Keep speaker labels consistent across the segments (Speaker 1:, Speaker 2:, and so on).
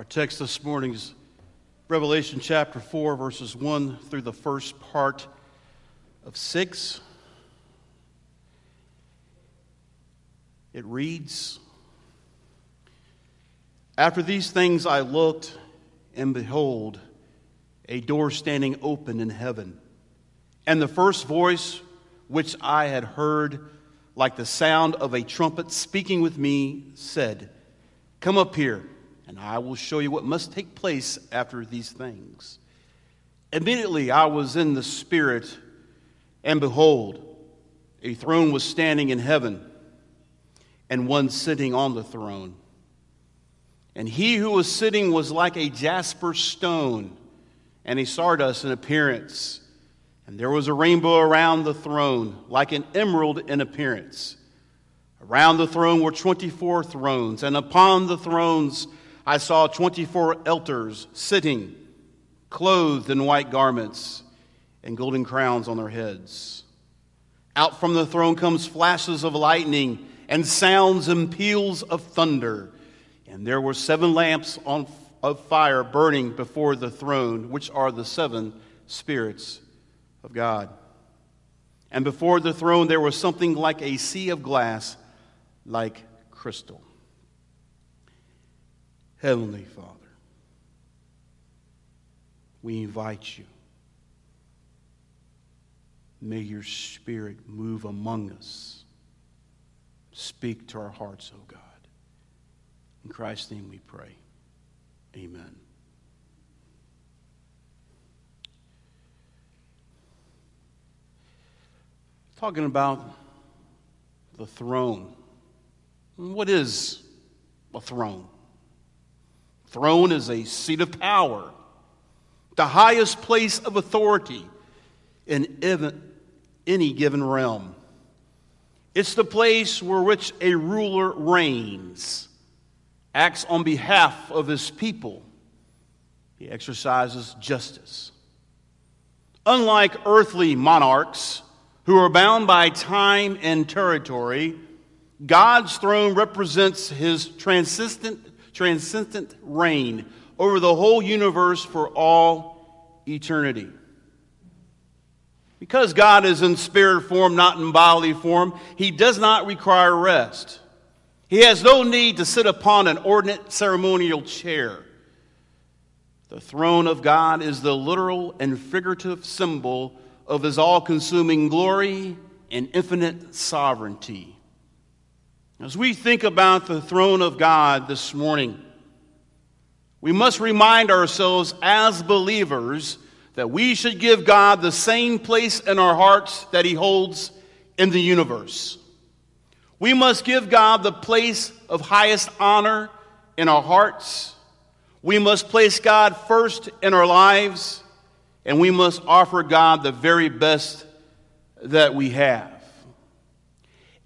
Speaker 1: Our text this morning is Revelation chapter 4, verses 1 through the first part of 6. It reads After these things I looked, and behold, a door standing open in heaven. And the first voice which I had heard, like the sound of a trumpet speaking with me, said, Come up here and I will show you what must take place after these things. Immediately I was in the Spirit, and behold, a throne was standing in heaven, and one sitting on the throne. And he who was sitting was like a jasper stone, and a sardius in appearance. And there was a rainbow around the throne, like an emerald in appearance. Around the throne were 24 thrones, and upon the thrones, I saw 24 elders sitting, clothed in white garments and golden crowns on their heads. Out from the throne comes flashes of lightning and sounds and peals of thunder. And there were seven lamps on, of fire burning before the throne, which are the seven spirits of God. And before the throne there was something like a sea of glass, like crystal. Heavenly Father, we invite you. May your Spirit move among us. Speak to our hearts, O oh God. In Christ's name we pray. Amen. Talking about the throne. What is a throne? Throne is a seat of power, the highest place of authority in any given realm. It's the place where which a ruler reigns, acts on behalf of his people. He exercises justice. Unlike earthly monarchs who are bound by time and territory, God's throne represents his transcendent transcendent reign over the whole universe for all eternity. Because God is in spirit form, not in bodily form, he does not require rest. He has no need to sit upon an ordinate ceremonial chair. The throne of God is the literal and figurative symbol of his all consuming glory and infinite sovereignty. As we think about the throne of God this morning, we must remind ourselves as believers that we should give God the same place in our hearts that He holds in the universe. We must give God the place of highest honor in our hearts. We must place God first in our lives, and we must offer God the very best that we have.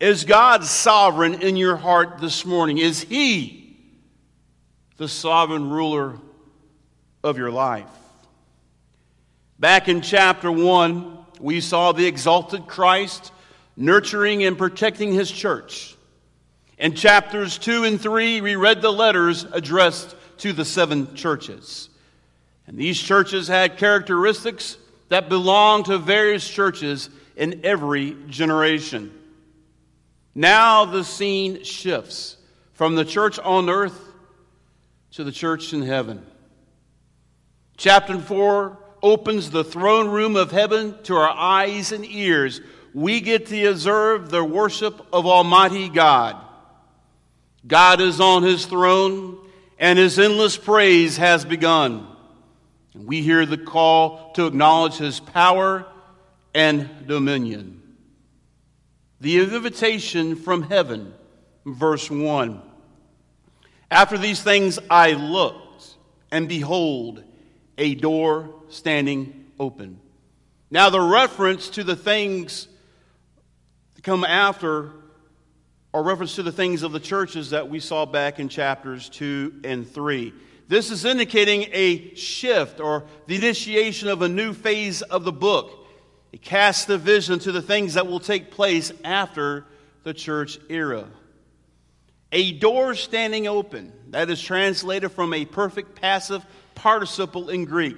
Speaker 1: Is God sovereign in your heart this morning? Is He the sovereign ruler of your life? Back in chapter 1, we saw the exalted Christ nurturing and protecting His church. In chapters 2 and 3, we read the letters addressed to the seven churches. And these churches had characteristics that belong to various churches in every generation. Now the scene shifts from the church on earth to the church in heaven. Chapter 4 opens the throne room of heaven to our eyes and ears. We get to observe the worship of Almighty God. God is on his throne, and his endless praise has begun. And we hear the call to acknowledge his power and dominion. The invitation from heaven, verse 1. After these things I looked, and behold, a door standing open. Now, the reference to the things that come after are reference to the things of the churches that we saw back in chapters 2 and 3. This is indicating a shift or the initiation of a new phase of the book. It casts the vision to the things that will take place after the church era. A door standing open. That is translated from a perfect passive participle in Greek.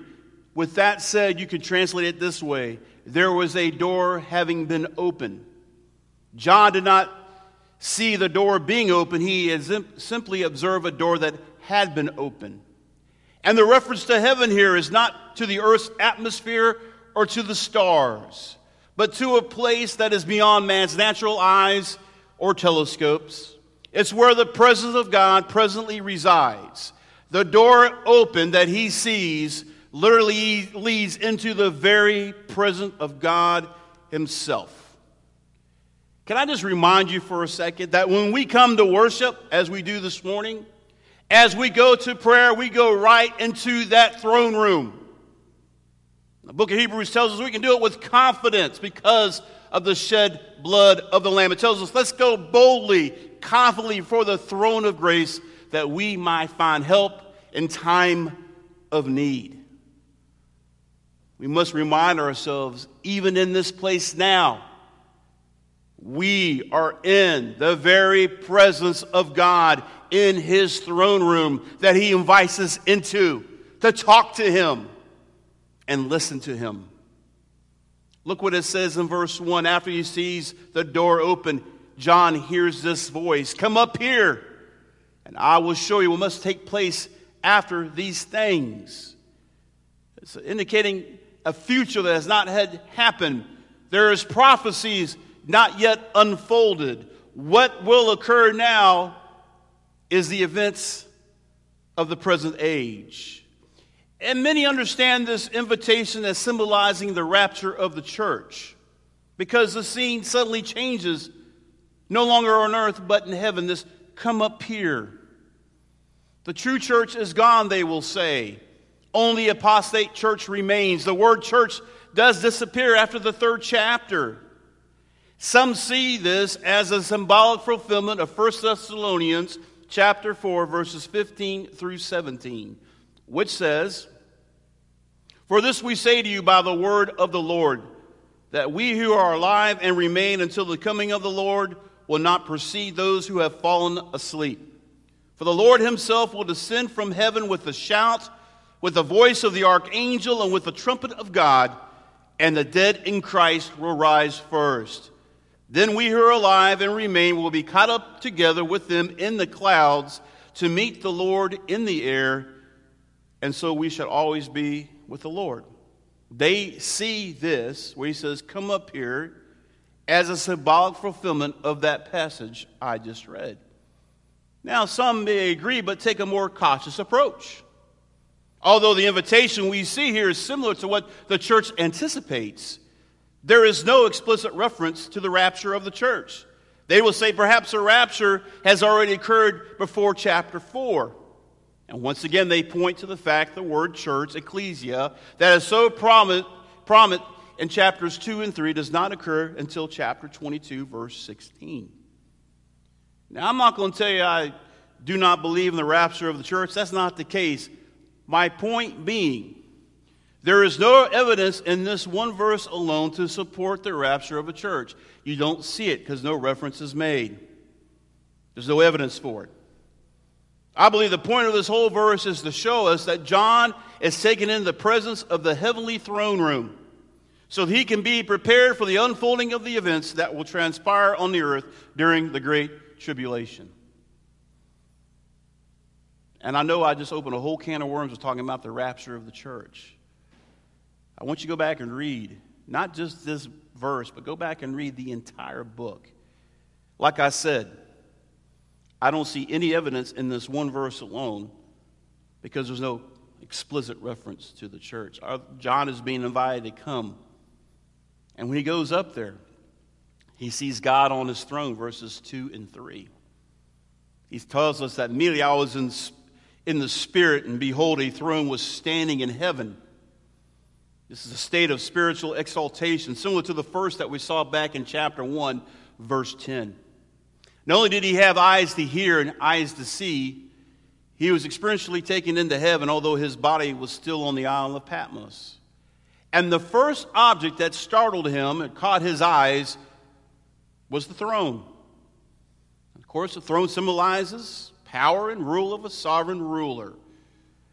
Speaker 1: With that said, you could translate it this way there was a door having been opened. John did not see the door being open, he simply observed a door that had been opened. And the reference to heaven here is not to the earth's atmosphere or to the stars, but to a place that is beyond man's natural eyes or telescopes. It's where the presence of God presently resides. The door open that he sees literally leads into the very presence of God himself. Can I just remind you for a second that when we come to worship, as we do this morning, as we go to prayer, we go right into that throne room. The book of Hebrews tells us we can do it with confidence because of the shed blood of the Lamb. It tells us, let's go boldly, confidently before the throne of grace that we might find help in time of need. We must remind ourselves, even in this place now, we are in the very presence of God in His throne room that He invites us into to talk to Him and listen to Him. Look what it says in verse 1. After he sees the door open, John hears this voice Come up here, and I will show you what must take place after these things. It's indicating a future that has not had happened. There is prophecies not yet unfolded. What will occur now is the events of the present age. And many understand this invitation as symbolizing the rapture of the church because the scene suddenly changes, no longer on earth but in heaven. This come up here. The true church is gone, they will say. Only apostate church remains. The word church does disappear after the third chapter. Some see this as a symbolic fulfillment of 1 Thessalonians chapter 4 verses 15 through 17, which says, "For this we say to you by the word of the Lord, that we who are alive and remain until the coming of the Lord will not precede those who have fallen asleep. For the Lord himself will descend from heaven with a shout, with the voice of the archangel, and with the trumpet of God, and the dead in Christ will rise first. Then we who are alive and remain will be caught up together with them in the clouds to meet the Lord in the air, and so we shall always be with the Lord. They see this, where he says, Come up here, as a symbolic fulfillment of that passage I just read. Now, some may agree, but take a more cautious approach. Although the invitation we see here is similar to what the church anticipates. There is no explicit reference to the rapture of the church. They will say perhaps a rapture has already occurred before chapter 4. And once again, they point to the fact the word church, ecclesia, that is so prominent, prominent in chapters 2 and 3 does not occur until chapter 22, verse 16. Now, I'm not going to tell you I do not believe in the rapture of the church. That's not the case. My point being, there is no evidence in this one verse alone to support the rapture of a church. You don't see it because no reference is made. There's no evidence for it. I believe the point of this whole verse is to show us that John is taken into the presence of the heavenly throne room so that he can be prepared for the unfolding of the events that will transpire on the earth during the Great Tribulation. And I know I just opened a whole can of worms with talking about the rapture of the church. I want you to go back and read, not just this verse, but go back and read the entire book. Like I said, I don't see any evidence in this one verse alone because there's no explicit reference to the church. John is being invited to come. And when he goes up there, he sees God on his throne, verses 2 and 3. He tells us that immediately I was in, in the Spirit, and behold, a throne was standing in heaven this is a state of spiritual exaltation, similar to the first that we saw back in chapter 1, verse 10. Not only did he have eyes to hear and eyes to see, he was experientially taken into heaven, although his body was still on the island of Patmos. And the first object that startled him and caught his eyes was the throne. Of course, the throne symbolizes power and rule of a sovereign ruler.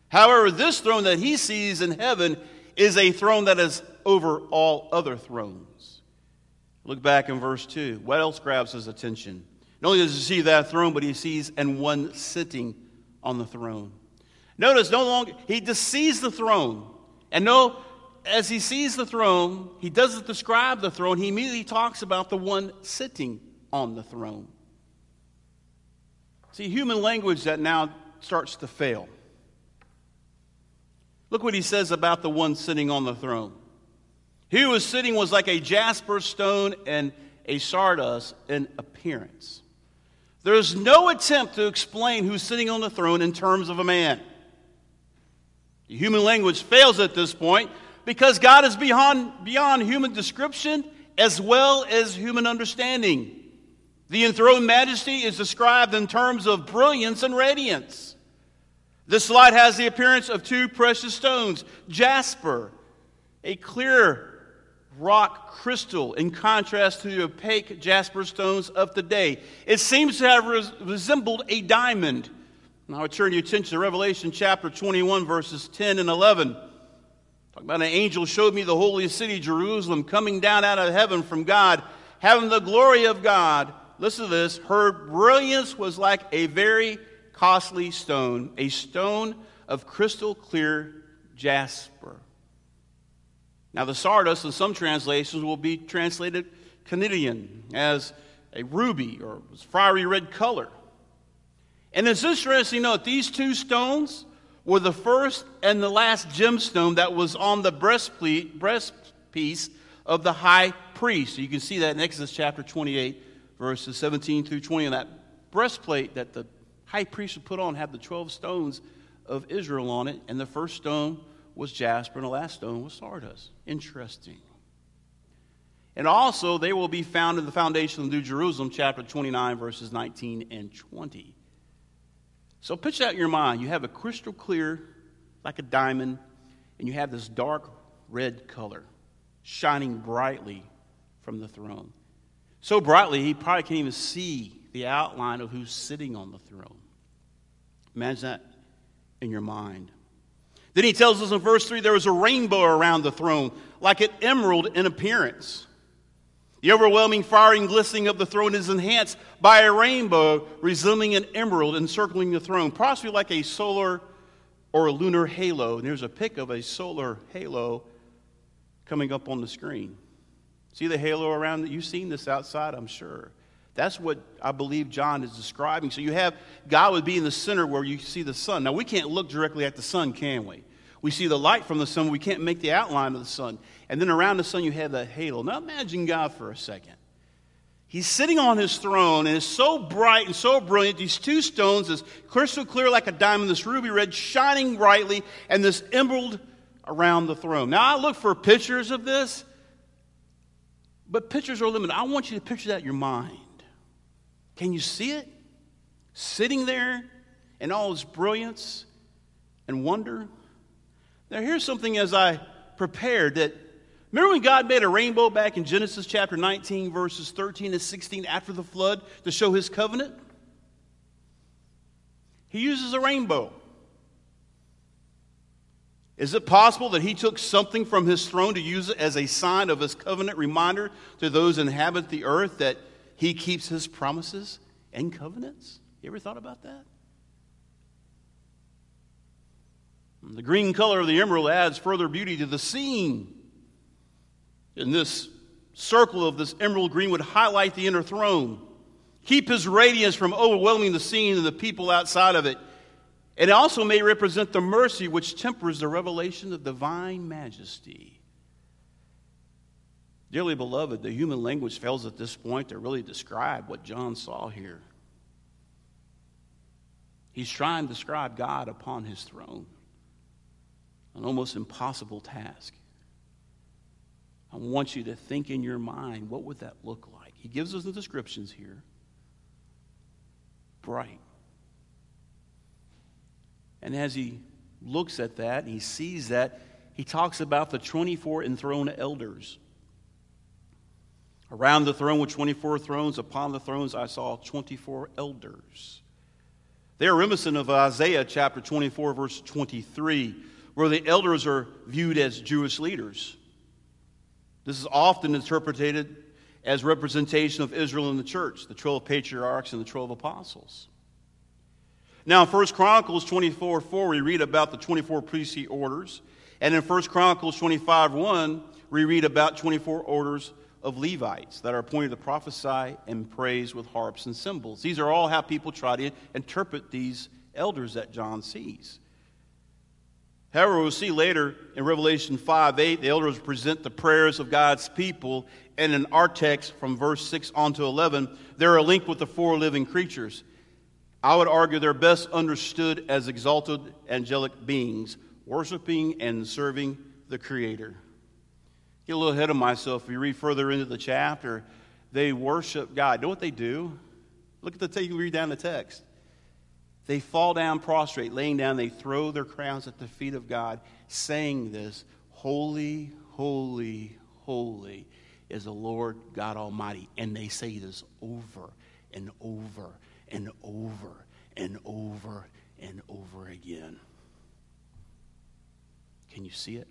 Speaker 1: However, this throne that he sees in heaven is a throne that is over all other thrones. Look back in verse 2. What else grabs his attention? Not only does he see that throne, but he sees and one sitting on the throne. Notice, no longer, he just sees the throne. And no, as he sees the throne, he doesn't describe the throne, he immediately talks about the one sitting on the throne. See, human language that now starts to fail. Look what he says about the one sitting on the throne. He who was sitting was like a jasper stone and a sardius in appearance. There is no attempt to explain who's sitting on the throne in terms of a man. The human language fails at this point because God is beyond, beyond human description as well as human understanding. The enthroned majesty is described in terms of brilliance and radiance. This light has the appearance of two precious stones jasper, a clear rock crystal in contrast to the opaque jasper stones of today. It seems to have res- resembled a diamond. Now I turn your attention to Revelation chapter 21, verses 10 and 11. Talk about an angel showed me the holy city, Jerusalem, coming down out of heaven from God, having the glory of God. Listen to this. Her brilliance was like a very costly stone, a stone of crystal clear jasper. Now, the sardius in some translations will be translated carnelian as a ruby or fiery red color. And it's interesting to note these two stones were the first and the last gemstone that was on the breastpiece of the high priest. So you can see that in Exodus chapter 28, verses 17 through 20. And that breastplate that the high priest would put on had the 12 stones of Israel on it, and the first stone was jasper, and the last stone was sardius. Interesting. And also, they will be found in the foundation of New Jerusalem, chapter 29, verses 19 and 20. So, picture that in your mind. You have a crystal clear, like a diamond, and you have this dark red color shining brightly from the throne. So brightly, he probably can't even see the outline of who's sitting on the throne. Imagine that in your mind. Then he tells us in verse 3 there was a rainbow around the throne, like an emerald in appearance. The overwhelming fire and glistening of the throne is enhanced by a rainbow resembling an emerald encircling the throne, possibly like a solar or a lunar halo. And there's a pic of a solar halo coming up on the screen. See the halo around it? You've seen this outside, I'm sure. That's what I believe John is describing. So you have God would be in the center where you see the sun. Now, we can't look directly at the sun, can we? We see the light from the sun, we can't make the outline of the sun. And then around the sun, you have that halo. Now, imagine God for a second. He's sitting on his throne, and it's so bright and so brilliant. These two stones, this crystal clear like a diamond, this ruby red, shining brightly, and this emerald around the throne. Now, I look for pictures of this, but pictures are limited. I want you to picture that in your mind. Can you see it? Sitting there in all its brilliance and wonder. Now, here's something as I prepared that remember when God made a rainbow back in Genesis chapter 19, verses 13 and 16 after the flood to show his covenant? He uses a rainbow. Is it possible that he took something from his throne to use it as a sign of his covenant reminder to those inhabit the earth that he keeps his promises and covenants. You ever thought about that? The green color of the emerald adds further beauty to the scene. And this circle of this emerald green would highlight the inner throne, keep his radiance from overwhelming the scene and the people outside of it. It also may represent the mercy which tempers the revelation of divine majesty. Dearly beloved, the human language fails at this point to really describe what John saw here. He's trying to describe God upon his throne, an almost impossible task. I want you to think in your mind what would that look like? He gives us the descriptions here. Bright. And as he looks at that, he sees that, he talks about the 24 enthroned elders Around the throne were 24 thrones. Upon the thrones I saw 24 elders. They are reminiscent of Isaiah chapter 24, verse 23, where the elders are viewed as Jewish leaders. This is often interpreted as representation of Israel in the church, the 12 patriarchs and the 12 apostles. Now, in 1 Chronicles 24 4, we read about the 24 priestly orders. And in 1 Chronicles 25 1, we read about 24 orders of Levites that are appointed to prophesy and praise with harps and cymbals. These are all how people try to interpret these elders that John sees. However, we'll see later in Revelation 5 8, the elders present the prayers of God's people. And in our text, from verse 6 on to 11, they're a link with the four living creatures. I would argue they're best understood as exalted angelic beings, worshiping and serving the Creator. Get a little ahead of myself. If you read further into the chapter, they worship God. Know what they do? Look at the text. You read down the text. They fall down prostrate, laying down. They throw their crowns at the feet of God, saying this Holy, holy, holy is the Lord God Almighty. And they say this over and over and over and over and over again. Can you see it?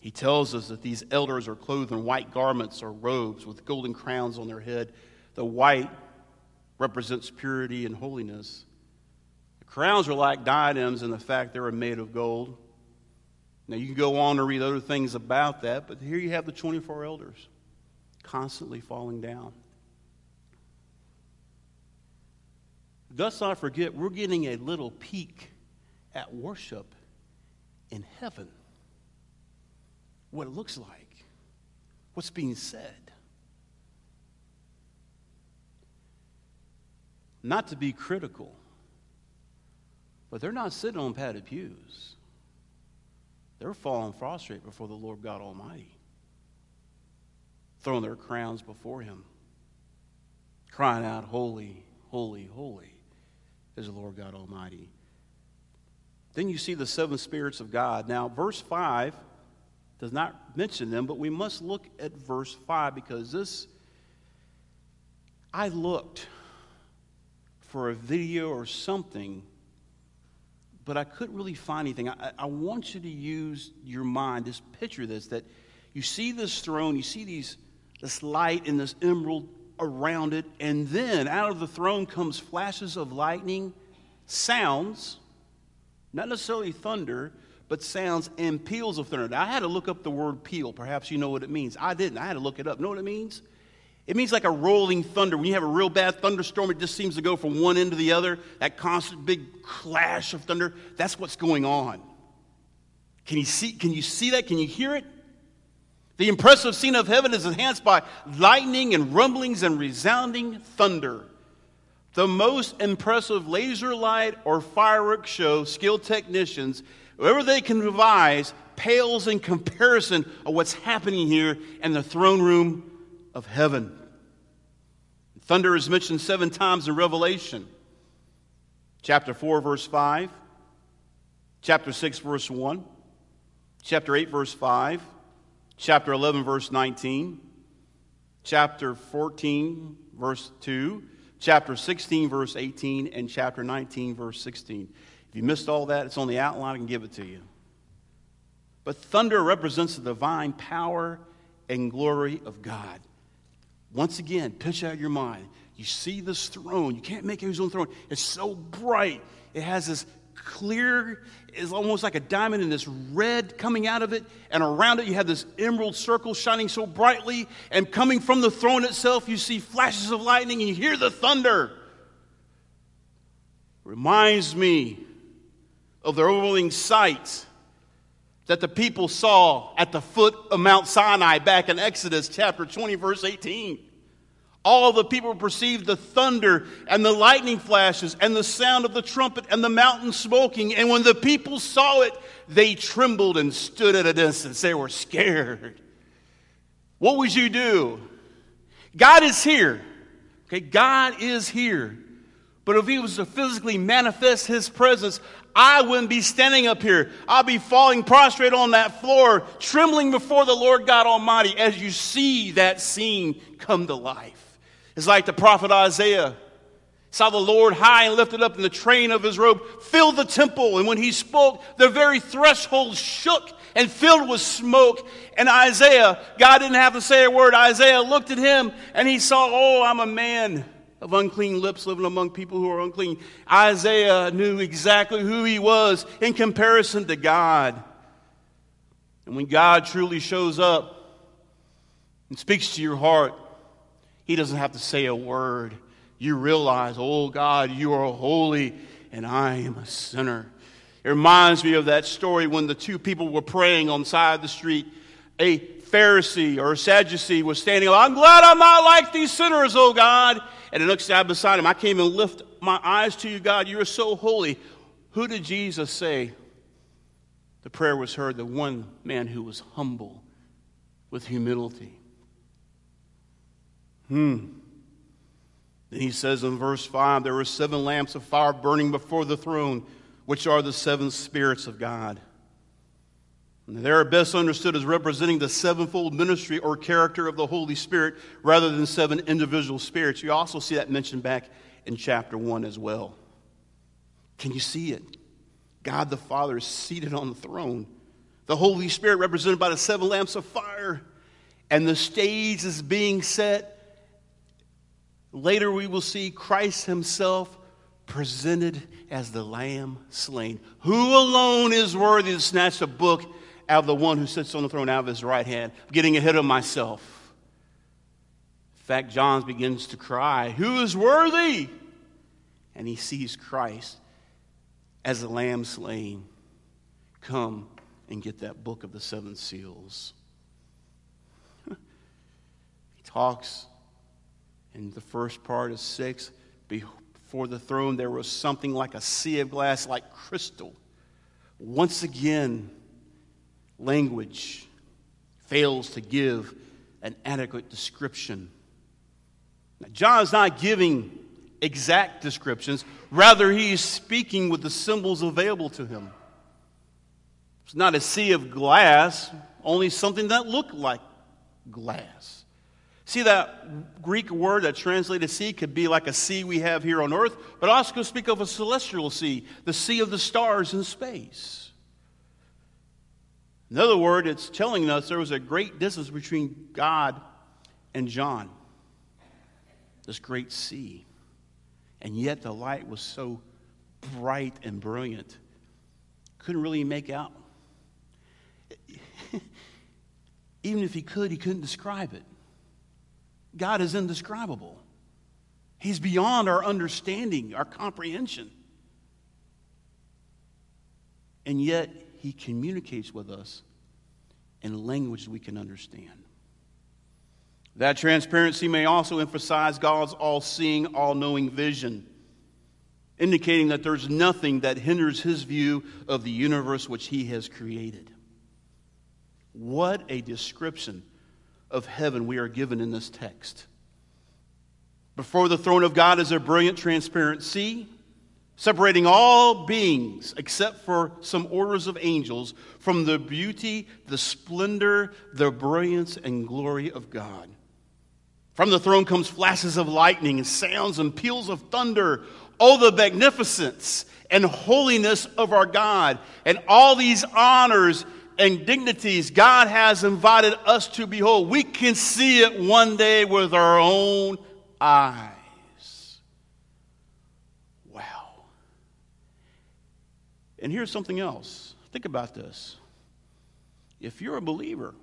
Speaker 1: He tells us that these elders are clothed in white garments or robes with golden crowns on their head. The white represents purity and holiness. The crowns are like diadems in the fact they were made of gold. Now, you can go on to read other things about that, but here you have the 24 elders constantly falling down. Thus, I forget, we're getting a little peek at worship in heaven what it looks like, what's being said. Not to be critical, but they're not sitting on padded pews. They're falling prostrate before the Lord God Almighty, throwing their crowns before Him, crying out, Holy, holy, holy is the Lord God Almighty. Then you see the seven spirits of God. Now, verse 5 does not mention them, but we must look at verse 5 because this, I looked for a video or something, but I couldn't really find anything. I, I want you to use your mind, just picture this that you see this throne, you see these, this light and this emerald around it, and then out of the throne comes flashes of lightning, sounds, not necessarily thunder, but sounds and peals of thunder. Now, I had to look up the word peal. Perhaps you know what it means. I didn't. I had to look it up. Know what it means? It means like a rolling thunder. When you have a real bad thunderstorm, it just seems to go from one end to the other. That constant big clash of thunder. That's what's going on. Can you see, can you see that? Can you hear it? The impressive scene of heaven is enhanced by lightning and rumblings and resounding thunder. The most impressive laser light or fireworks show skilled technicians Whatever they can devise pales in comparison of what's happening here in the throne room of heaven. Thunder is mentioned seven times in Revelation. Chapter 4, verse 5. Chapter 6, verse 1. Chapter 8, verse 5. Chapter 11, verse 19. Chapter 14, verse 2. Chapter 16, verse 18. And chapter 19, verse 16. If you missed all that, it's on the outline. I can give it to you. But thunder represents the divine power and glory of God. Once again, pitch out your mind. You see this throne. You can't make it his own throne. It's so bright. It has this clear, it's almost like a diamond and this red coming out of it. And around it, you have this emerald circle shining so brightly. And coming from the throne itself, you see flashes of lightning and you hear the thunder. Reminds me of the overwhelming sight that the people saw at the foot of Mount Sinai back in Exodus chapter 20, verse 18. All the people perceived the thunder and the lightning flashes and the sound of the trumpet and the mountain smoking. And when the people saw it, they trembled and stood at a distance. They were scared. What would you do? God is here. Okay, God is here. But if he was to physically manifest his presence, I wouldn't be standing up here. I'll be falling prostrate on that floor, trembling before the Lord God Almighty as you see that scene come to life. It's like the prophet Isaiah saw the Lord high and lifted up, and the train of his robe filled the temple. And when he spoke, the very threshold shook and filled with smoke. And Isaiah, God didn't have to say a word. Isaiah looked at him and he saw, Oh, I'm a man of unclean lips living among people who are unclean. Isaiah knew exactly who he was in comparison to God. And when God truly shows up and speaks to your heart, he doesn't have to say a word. You realize, oh God, you are holy and I am a sinner. It reminds me of that story when the two people were praying on the side of the street. A Pharisee or a Sadducee was standing up. I'm glad I'm not like these sinners, oh God. And the next guy beside him, I came and lift my eyes to you, God. You are so holy. Who did Jesus say? The prayer was heard, the one man who was humble with humility. Hmm. Then he says in verse 5 there were seven lamps of fire burning before the throne, which are the seven spirits of God. They are best understood as representing the sevenfold ministry or character of the Holy Spirit rather than seven individual spirits. You also see that mentioned back in chapter 1 as well. Can you see it? God the Father is seated on the throne. The Holy Spirit represented by the seven lamps of fire. And the stage is being set. Later, we will see Christ Himself presented as the Lamb slain. Who alone is worthy to snatch the book out of the one who sits on the throne out of his right hand, getting ahead of myself. In fact, John begins to cry, Who is worthy? And he sees Christ as the lamb slain. Come and get that book of the seven seals. he talks in the first part of six before the throne, there was something like a sea of glass, like crystal. Once again, language fails to give an adequate description. Now, John is not giving exact descriptions, rather, he is speaking with the symbols available to him. It's not a sea of glass, only something that looked like glass. See, that Greek word that translated sea could be like a sea we have here on earth, but also speak of a celestial sea, the sea of the stars in space. In other words, it's telling us there was a great distance between God and John, this great sea. And yet the light was so bright and brilliant. Couldn't really make out. Even if he could, he couldn't describe it. God is indescribable. He's beyond our understanding, our comprehension. And yet, he communicates with us in language we can understand. That transparency may also emphasize God's all seeing, all knowing vision, indicating that there's nothing that hinders his view of the universe which he has created. What a description of heaven we are given in this text. Before the throne of God is a brilliant, transparent sea separating all beings except for some orders of angels from the beauty, the splendor, the brilliance, and glory of God. From the throne comes flashes of lightning and sounds and peals of thunder. Oh, the magnificence and holiness of our God, and all these honors and dignities God has invited us to behold. We can see it one day with our own eyes. And here's something else. Think about this. If you're a believer,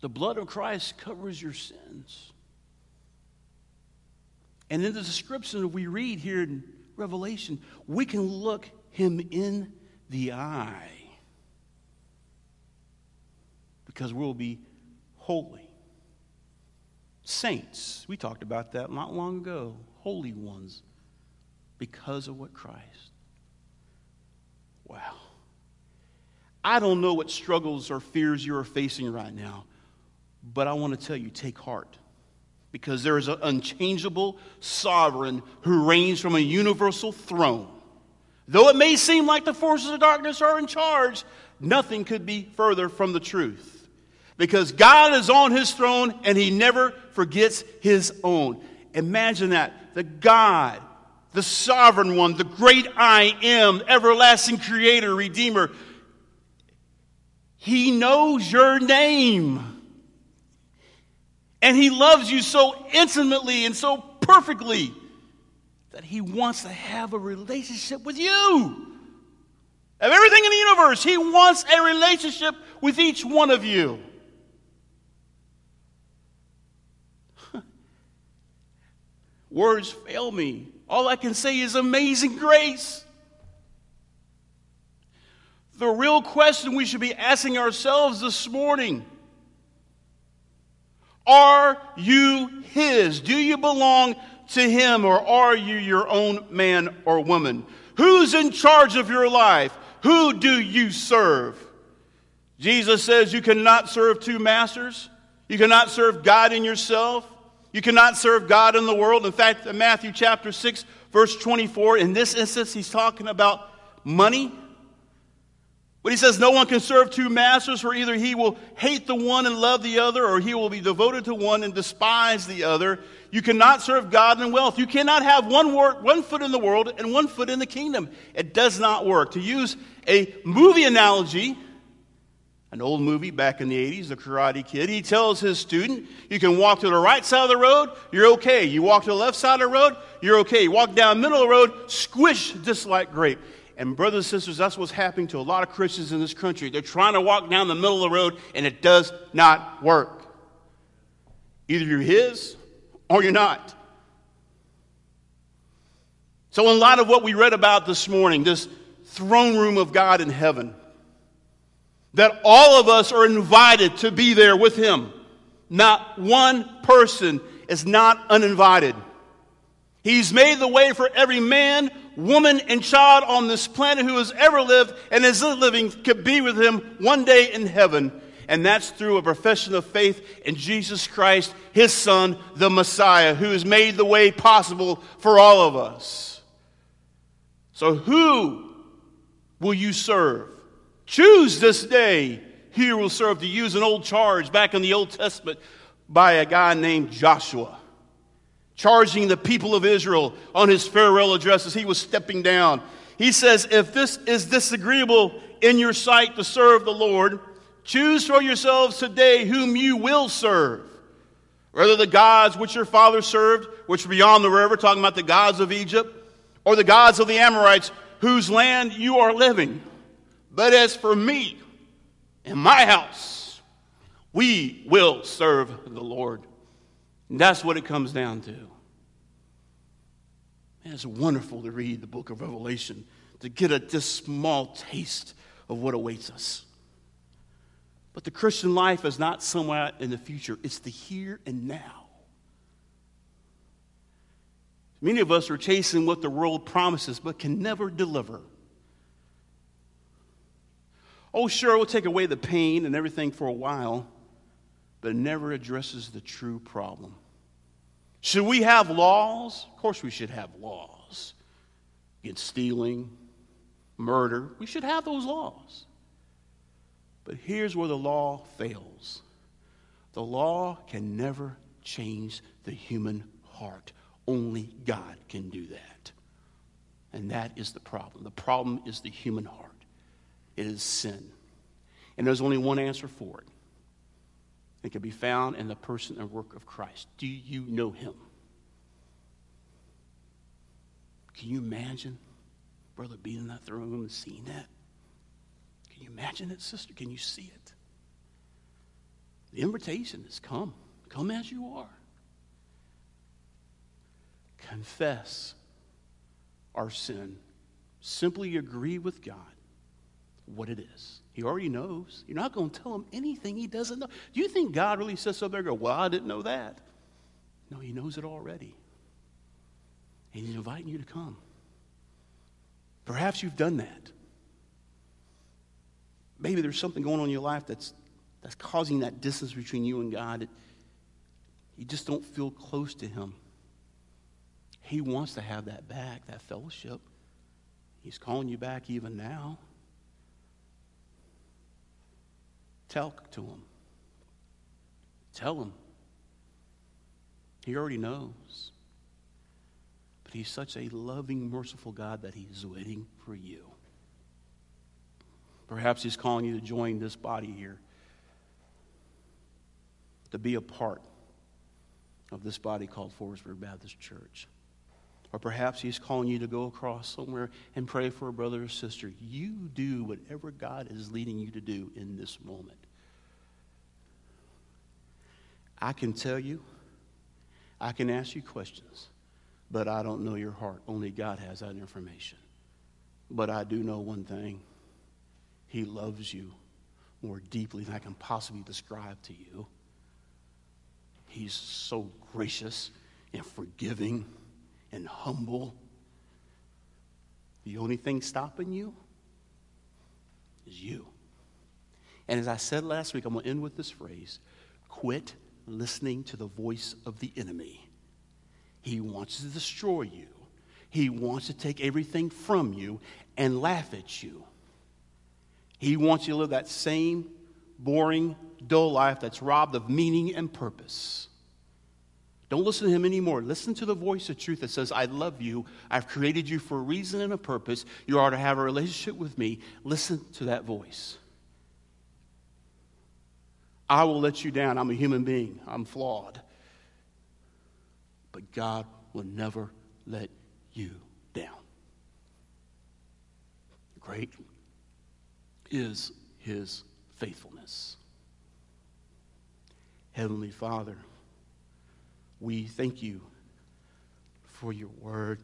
Speaker 1: the blood of Christ covers your sins. And in the description we read here in Revelation, we can look him in the eye because we'll be holy. Saints, we talked about that not long ago. Holy ones because of what Christ Wow. I don't know what struggles or fears you are facing right now, but I want to tell you take heart. because there is an unchangeable sovereign who reigns from a universal throne. Though it may seem like the forces of darkness are in charge, nothing could be further from the truth. Because God is on his throne and he never forgets his own. Imagine that. The God, the sovereign one, the great I am, everlasting creator, redeemer, he knows your name. And he loves you so intimately and so perfectly that he wants to have a relationship with you. Of everything in the universe, he wants a relationship with each one of you. Words fail me. All I can say is amazing grace. The real question we should be asking ourselves this morning are you His? Do you belong to Him or are you your own man or woman? Who's in charge of your life? Who do you serve? Jesus says you cannot serve two masters. You cannot serve God and yourself. You cannot serve God in the world. In fact, in Matthew chapter 6, verse 24, in this instance, he's talking about money. But he says, No one can serve two masters, for either he will hate the one and love the other, or he will be devoted to one and despise the other. You cannot serve God and wealth. You cannot have one, wor- one foot in the world and one foot in the kingdom. It does not work. To use a movie analogy, an old movie back in the 80s, The Karate Kid, he tells his student, You can walk to the right side of the road, you're okay. You walk to the left side of the road, you're okay. You walk down the middle of the road, squish just like grape. And, brothers and sisters, that's what's happening to a lot of Christians in this country. They're trying to walk down the middle of the road, and it does not work. Either you're His or you're not. So, in light of what we read about this morning, this throne room of God in heaven, that all of us are invited to be there with Him. Not one person is not uninvited. He's made the way for every man, woman, and child on this planet who has ever lived and is living could be with him one day in heaven. And that's through a profession of faith in Jesus Christ, his Son, the Messiah, who has made the way possible for all of us. So, who will you serve? Choose this day you will serve to use an old charge back in the Old Testament by a guy named Joshua charging the people of Israel on his farewell address as he was stepping down. He says, If this is disagreeable in your sight to serve the Lord, choose for yourselves today whom you will serve. Whether the gods which your father served, which were beyond the river, talking about the gods of Egypt, or the gods of the Amorites, whose land you are living. But as for me and my house, we will serve the Lord. And that's what it comes down to. It's wonderful to read the book of Revelation to get a just small taste of what awaits us. But the Christian life is not somewhere in the future, it's the here and now. Many of us are chasing what the world promises but can never deliver. Oh, sure, we'll take away the pain and everything for a while but it never addresses the true problem. Should we have laws? Of course, we should have laws against stealing, murder. We should have those laws. But here's where the law fails the law can never change the human heart. Only God can do that. And that is the problem. The problem is the human heart, it is sin. And there's only one answer for it it can be found in the person and work of Christ. Do you know him? Can you imagine, brother, being in that throne room and seeing that? Can you imagine it, sister? Can you see it? The invitation is come. Come as you are. Confess our sin. Simply agree with God what it is. He already knows. You're not going to tell him anything he doesn't know. Do you think God really sits up there go, Well, I didn't know that? No, he knows it already. And he's inviting you to come. Perhaps you've done that. Maybe there's something going on in your life that's, that's causing that distance between you and God. You just don't feel close to Him. He wants to have that back, that fellowship. He's calling you back even now. Tell to Him. Tell Him. He already knows. But He's such a loving, merciful God that He's waiting for you. Perhaps He's calling you to join this body here, to be a part of this body called Forestburg Baptist Church. Or perhaps He's calling you to go across somewhere and pray for a brother or sister. You do whatever God is leading you to do in this moment. I can tell you, I can ask you questions, but I don't know your heart. Only God has that information. But I do know one thing He loves you more deeply than I can possibly describe to you. He's so gracious and forgiving and humble. The only thing stopping you is you. And as I said last week, I'm going to end with this phrase quit listening to the voice of the enemy. He wants to destroy you, he wants to take everything from you and laugh at you. He wants you to live that same boring, dull life that's robbed of meaning and purpose. Don't listen to him anymore. Listen to the voice of truth that says, I love you. I've created you for a reason and a purpose. You are to have a relationship with me. Listen to that voice. I will let you down. I'm a human being, I'm flawed. But God will never let you down. Great is his faithfulness. Heavenly Father, we thank you for your word.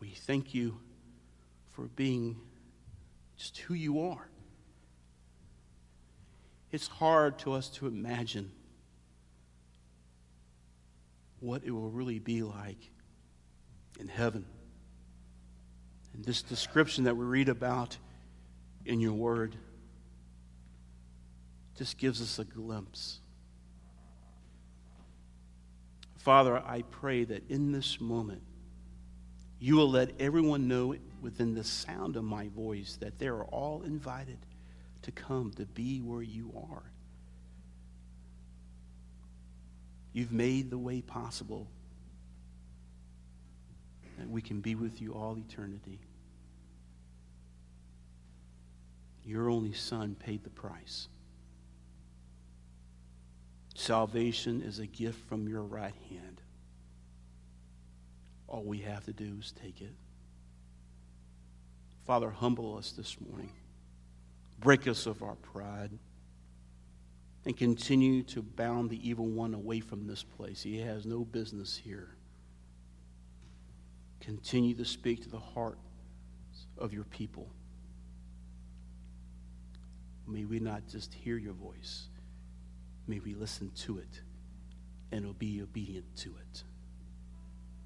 Speaker 1: We thank you for being just who you are. It's hard to us to imagine what it will really be like in heaven. And this description that we read about in your word just gives us a glimpse. Father, I pray that in this moment, you will let everyone know within the sound of my voice that they are all invited to come to be where you are. You've made the way possible that we can be with you all eternity. Your only Son paid the price. Salvation is a gift from your right hand. All we have to do is take it. Father, humble us this morning. Break us of our pride. And continue to bound the evil one away from this place. He has no business here. Continue to speak to the heart of your people. May we not just hear your voice, may we listen to it and be obedient to it.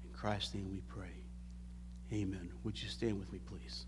Speaker 1: In Christ's name we pray. Amen. Would you stand with me, please?